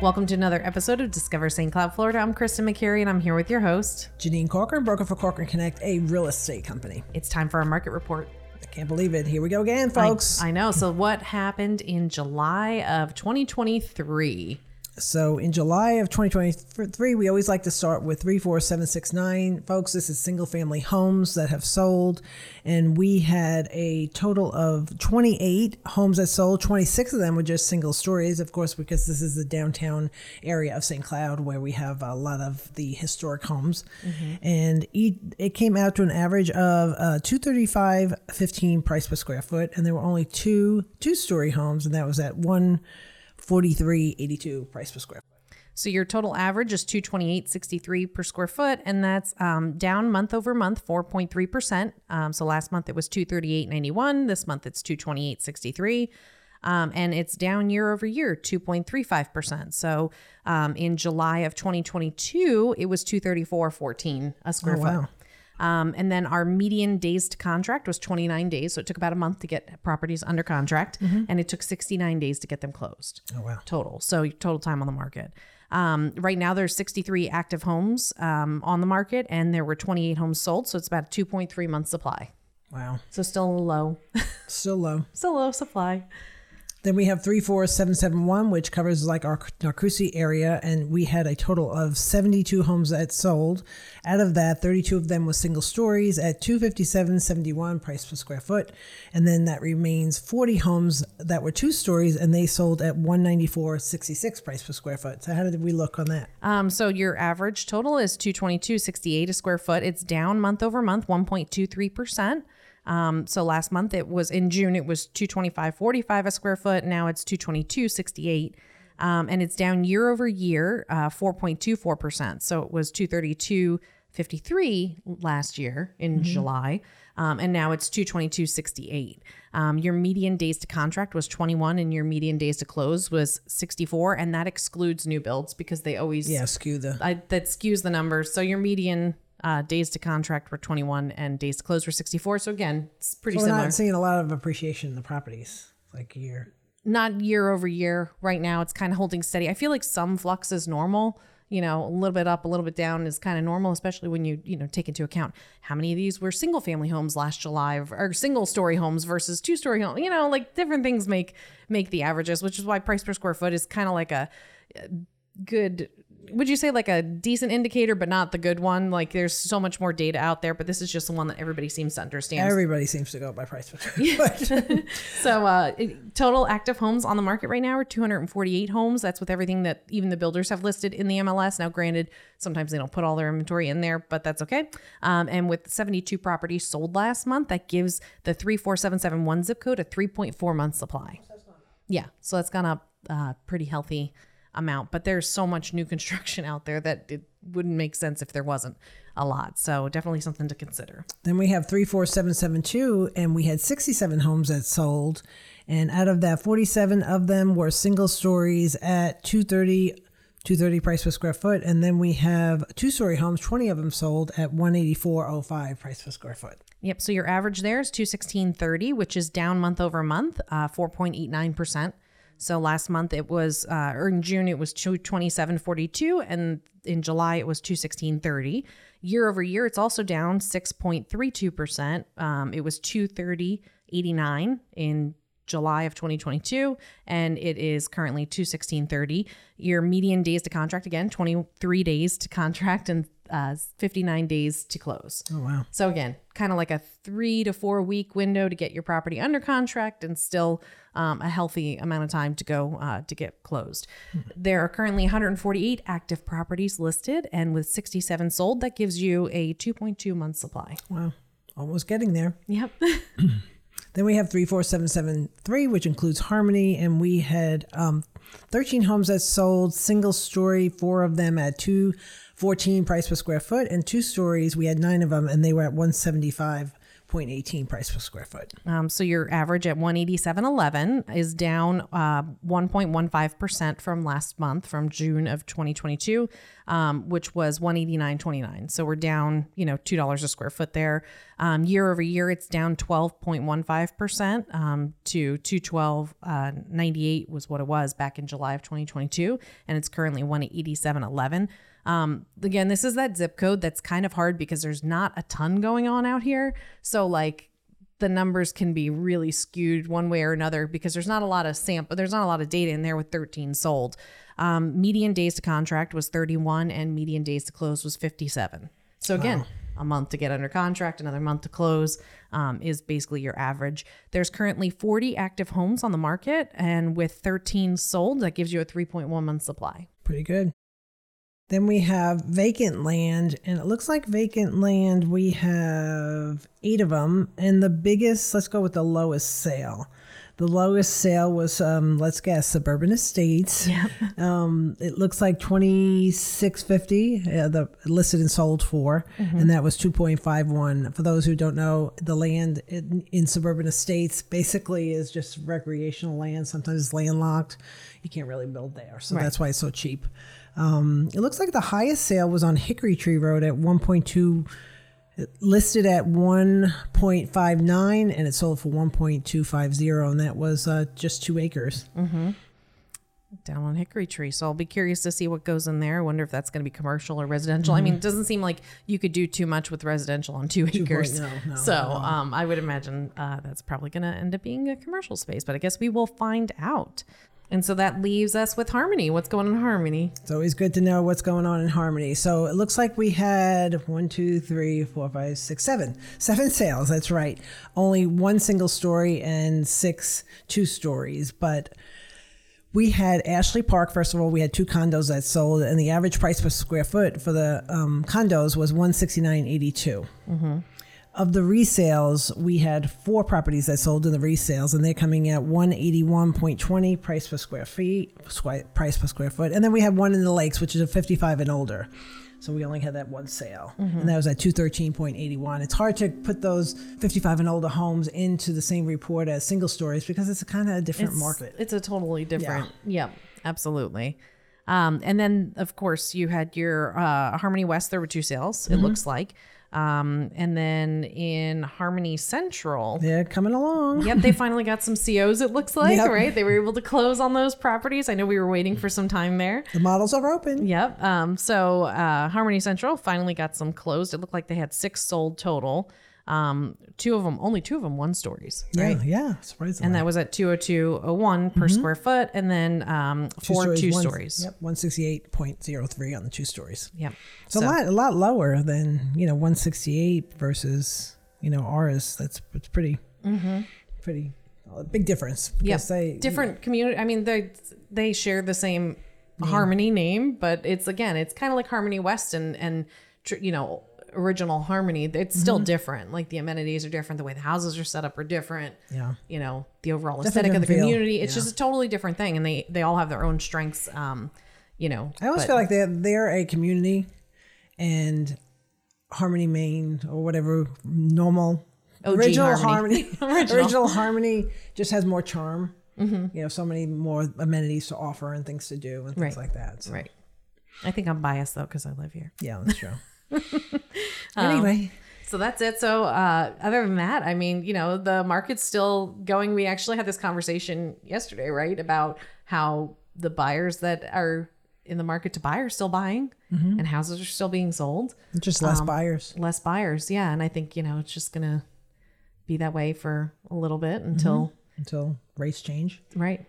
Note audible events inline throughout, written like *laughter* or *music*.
Welcome to another episode of Discover St. Cloud, Florida. I'm Kristin McCary, and I'm here with your host. Jeanine Corcoran, broker for Corcoran Connect, a real estate company. It's time for our market report. I can't believe it. Here we go again, folks. I, I know. So, what happened in July of 2023? So in July of 2023, we always like to start with 34769. Folks, this is single family homes that have sold. And we had a total of 28 homes that sold. 26 of them were just single stories, of course, because this is the downtown area of St. Cloud where we have a lot of the historic homes. Mm-hmm. And it came out to an average of uh, 235.15 price per square foot. And there were only two two story homes, and that was at one 4382 price per square foot. So your total average is 228.63 per square foot, and that's um, down month over month, 4.3 percent. Um, so last month it was 238.91. This month it's 228.63. Um, and it's down year over year, 2.35%. So um, in July of 2022, it was 234.14 a square oh, foot. Um, and then our median days to contract was 29 days. So it took about a month to get properties under contract, mm-hmm. and it took 69 days to get them closed. Oh, wow. Total. So total time on the market. Um, right now, there's 63 active homes um, on the market, and there were 28 homes sold. So it's about a 2.3 month supply. Wow. So still low. *laughs* still low. still low supply. Then we have 34771, which covers like our Narcoossee area, and we had a total of 72 homes that sold. Out of that, 32 of them was single stories at 257.71 price per square foot, and then that remains 40 homes that were two stories, and they sold at 194.66 price per square foot. So how did we look on that? Um, so your average total is 222.68 a square foot. It's down month over month, 1.23 percent. Um, so last month it was in June it was 225.45 a square foot. Now it's 222.68. Um, and it's down year over year, uh, 4.24%. So it was 232.53 last year in mm-hmm. July. Um, and now it's 222.68. Um, your median days to contract was 21 and your median days to close was 64. And that excludes new builds because they always yeah skew the I, that skews the numbers. So your median uh, days to contract were 21 and days to close were 64. So again, it's pretty so we're similar. not seeing a lot of appreciation in the properties like year. Not year over year. Right now, it's kind of holding steady. I feel like some flux is normal. You know, a little bit up, a little bit down is kind of normal, especially when you you know take into account how many of these were single family homes last July or single story homes versus two story homes. You know, like different things make make the averages, which is why price per square foot is kind of like a good would you say like a decent indicator, but not the good one? Like there's so much more data out there, but this is just the one that everybody seems to understand. Everybody seems to go by price. *laughs* *laughs* so uh, total active homes on the market right now are 248 homes. That's with everything that even the builders have listed in the MLS. Now, granted, sometimes they don't put all their inventory in there, but that's okay. Um, and with 72 properties sold last month, that gives the 34771 zip code a 3.4 month supply. Yeah, so that's gone up uh, pretty healthy amount, but there's so much new construction out there that it wouldn't make sense if there wasn't a lot. So definitely something to consider. Then we have 34772 and we had 67 homes that sold and out of that 47 of them were single stories at 230 230 price per square foot and then we have two story homes 20 of them sold at 184.05 price per square foot yep so your average there is 216.30 which is down month over month uh, 4.89% so last month it was, uh, or in June it was 227.42, and in July it was 216.30. Year over year, it's also down 6.32%. Um, it was 230.89 in July of 2022, and it is currently 216.30. Your median days to contract again, 23 days to contract, and uh, 59 days to close. Oh, wow. So, again, kind of like a three to four week window to get your property under contract and still um, a healthy amount of time to go uh, to get closed. Mm-hmm. There are currently 148 active properties listed, and with 67 sold, that gives you a 2.2 month supply. Wow. Almost getting there. Yep. *clears throat* then we have 34773, which includes Harmony, and we had um, 13 homes that sold, single story, four of them at 214 price per square foot, and two stories, we had nine of them, and they were at 175 0.18 price per square foot. Um, so your average at 187.11 is down uh, 1.15% from last month, from June of 2022, um, which was 189.29. So we're down, you know, two dollars a square foot there. Um, year over year, it's down 12.15% um, to 212.98 was what it was back in July of 2022, and it's currently 187.11. Um, again, this is that zip code that's kind of hard because there's not a ton going on out here. So like the numbers can be really skewed one way or another because there's not a lot of sample, there's not a lot of data in there with 13 sold. Um, median days to contract was 31 and median days to close was 57. So again, a month to get under contract, another month to close um, is basically your average. There's currently 40 active homes on the market, and with 13 sold, that gives you a 3.1 month supply. Pretty good. Then we have vacant land, and it looks like vacant land, we have eight of them. And the biggest, let's go with the lowest sale. The lowest sale was, um, let's guess, Suburban Estates. *laughs* Um, it looks like twenty six fifty. Uh, the listed and sold for, and that was two point five one. For those who don't know, the land in, in Suburban Estates basically is just recreational land. Sometimes it's landlocked. You can't really build there, so that's why it's so cheap. Um, it looks like the highest sale was on Hickory Tree Road at one point two listed at 1.59 and it sold for 1.250 and that was uh, just two acres down on Hickory Tree. So I'll be curious to see what goes in there. I wonder if that's going to be commercial or residential. I mean, it doesn't seem like you could do too much with residential on two acres. no, no, so um, I would imagine uh, that's probably going to end up being a commercial space, but I guess we will find out. And so that leaves us with Harmony. What's going on in Harmony? it's always good to know what's going on in harmony so it looks like we had one two three four five six seven seven sales that's right only one single story and six two stories but we had Ashley Park. First of all, we had two condos that sold, and the average price per square foot for the um, condos was one sixty nine eighty two. Of the resales, we had four properties that sold in the resales, and they're coming at one eighty one point twenty price per square feet, price per square foot, and then we had one in the lakes, which is a fifty five and older. So we only had that one sale, and that was at two thirteen point eighty one. It's hard to put those fifty five and older homes into the same report as single stories because it's a kind of a different It's- market. It's a totally different. Yeah, absolutely. Um, and then, of course, you had your uh, Harmony West. There were two sales. Mm-hmm. It looks like. Um, and then in Harmony Central, They're coming along. yep, they finally got some COs. It looks like Yep. right. They were able to close on those properties. I know we were waiting for some time there. The models are open. Yep. Um, so uh, Harmony Central finally got some closed. It looked like they had six sold total. Um, two of them, only two of them, one stories. Yeah, yeah, surprisingly. And that was at 202.01 per square foot, and then um, Two four two one- stories. Yep, one sixty eight point zero three on the two stories. Yep. It's a lot, a lot lower than you know one sixty eight versus you know ours. That's it's pretty, pretty a big difference. Yeah. because they Different community. I mean, they they share the same Harmony name, but it's again, it's kind of like Harmony West and and you know original Harmony. It's still Mm-hmm. different. Like the amenities are different. The way the houses are set up are different. Yeah. You know, the overall Different aesthetic of the feel. community. It's Yeah. just a totally different thing, and they they all have their own strengths. Um, you know, I always but- feel like they're they're a community, and Harmony main or whatever normal OG original Harmony. harmony *laughs* *laughs* original. harmony just has more charm. You know, so many more amenities to offer and things to do and things Right. like that. So, right. I think I'm biased though because I live here. Yeah, that's true. *laughs* *laughs* Um, anyway, So that's it. So uh, other than that, I mean, you know, the market's still going. We actually had this conversation yesterday, right, about how the buyers that are in the market to buy are still buying, and houses are still being sold. just Um, less buyers. Less buyers, yeah. And I think you know it's just gonna be that way for a little bit until until rates change. right.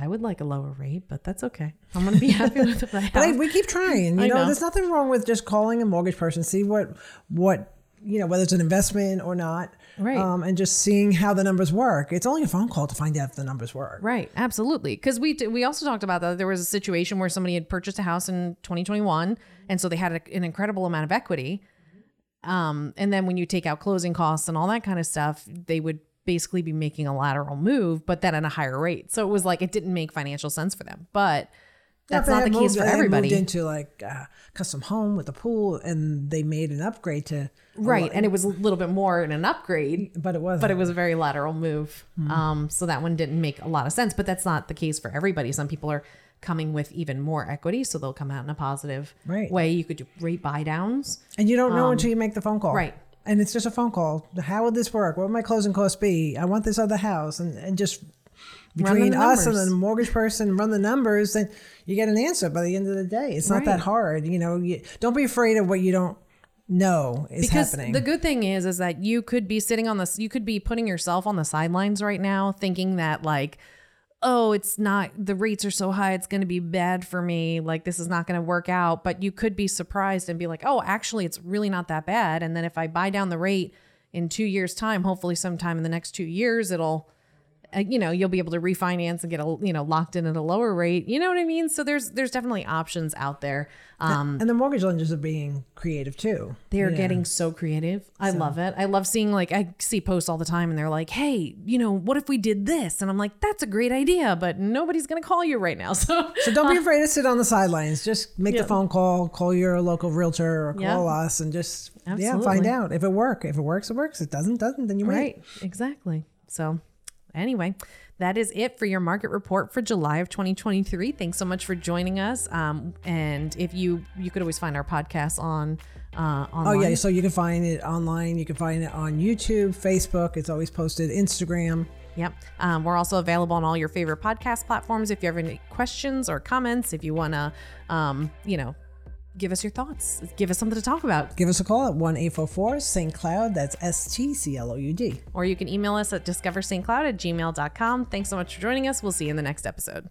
I would like a lower rate, but that's okay. I'm gonna be *laughs* happy with what I have. But I, we keep trying. You know, know. there's nothing wrong with just calling a mortgage person, see what what you know whether it's an investment or not, Right. Um, and just seeing how the numbers work. It's only a phone call to find out if the numbers work. Right, absolutely. Because we we also talked about that there was a situation where somebody had purchased a house in 2021, and so they had a, an incredible amount of equity. Um, and then when you take out closing costs and all that kind of stuff, they would basically be making a lateral move, but then at a higher rate. So it was like it didn't make financial sense for them. But That's they not the had case for everybody. Moved into like a custom home with a pool, and they made an upgrade to right. And it was a little bit more in an upgrade, but it wasn't. but it was a very lateral move. Um, so that one didn't make a lot of sense. But that's not the case for everybody. Some people are coming with even more equity, so they'll come out in a positive Right. way. You could do rate buy downs. and you don't know until you make the phone call, Um, right. And it's just a phone call. How would this work? What would my closing costs be? I want this other house, and and just between us and the mortgage person, run the numbers, then you get an answer by the end of the day. It's not that hard, you know. You, don't be afraid of what you don't know is because happening. the good thing is is that you could be sitting on this you could be putting yourself on the sidelines right now thinking that like oh it's not the rates are so high it's going to be bad for me like this is not going to work out. But you could be surprised and be like oh actually it's really not that bad. And then if i buy down the rate in 2 years time hopefully sometime in the next 2 years it'll uh, you know you'll be able to refinance and get a you know locked in at a lower rate you know what i mean so there's there's definitely options out there um and the mortgage lenders are being creative too. they're Yeah. getting so creative. I love it. I love seeing like I see posts all the time and they're like, "Hey, you know, what if we did this?" And I'm like, "That's a great idea, but nobody's going to call you right now." *laughs* So So don't be afraid to sit on the sidelines. Just make Yeah. the phone call, call your local realtor, or Yeah. call us, and just yeah, find out if it work. If it works, it works. If it doesn't, doesn't. Then you wait. Right. Exactly. So, anyway, that is it for your market report for July of 2023. Thanks so much for joining us. Um, and if you you could always find our podcast on uh, Oh yeah, so you can find it online. You can find it on YouTube, Facebook. It's always posted. Instagram. Yep. Um, we're also available on all your favorite podcast platforms. If you have any questions or comments, if you want to, um, you know, give us your thoughts, give us something to talk about. Give us a call at one eight four four St. Cloud. That's S T C L O U D. Or you can email us at discoverstcloud at gmail.com. Thanks so much for joining us. We'll see you in the next episode.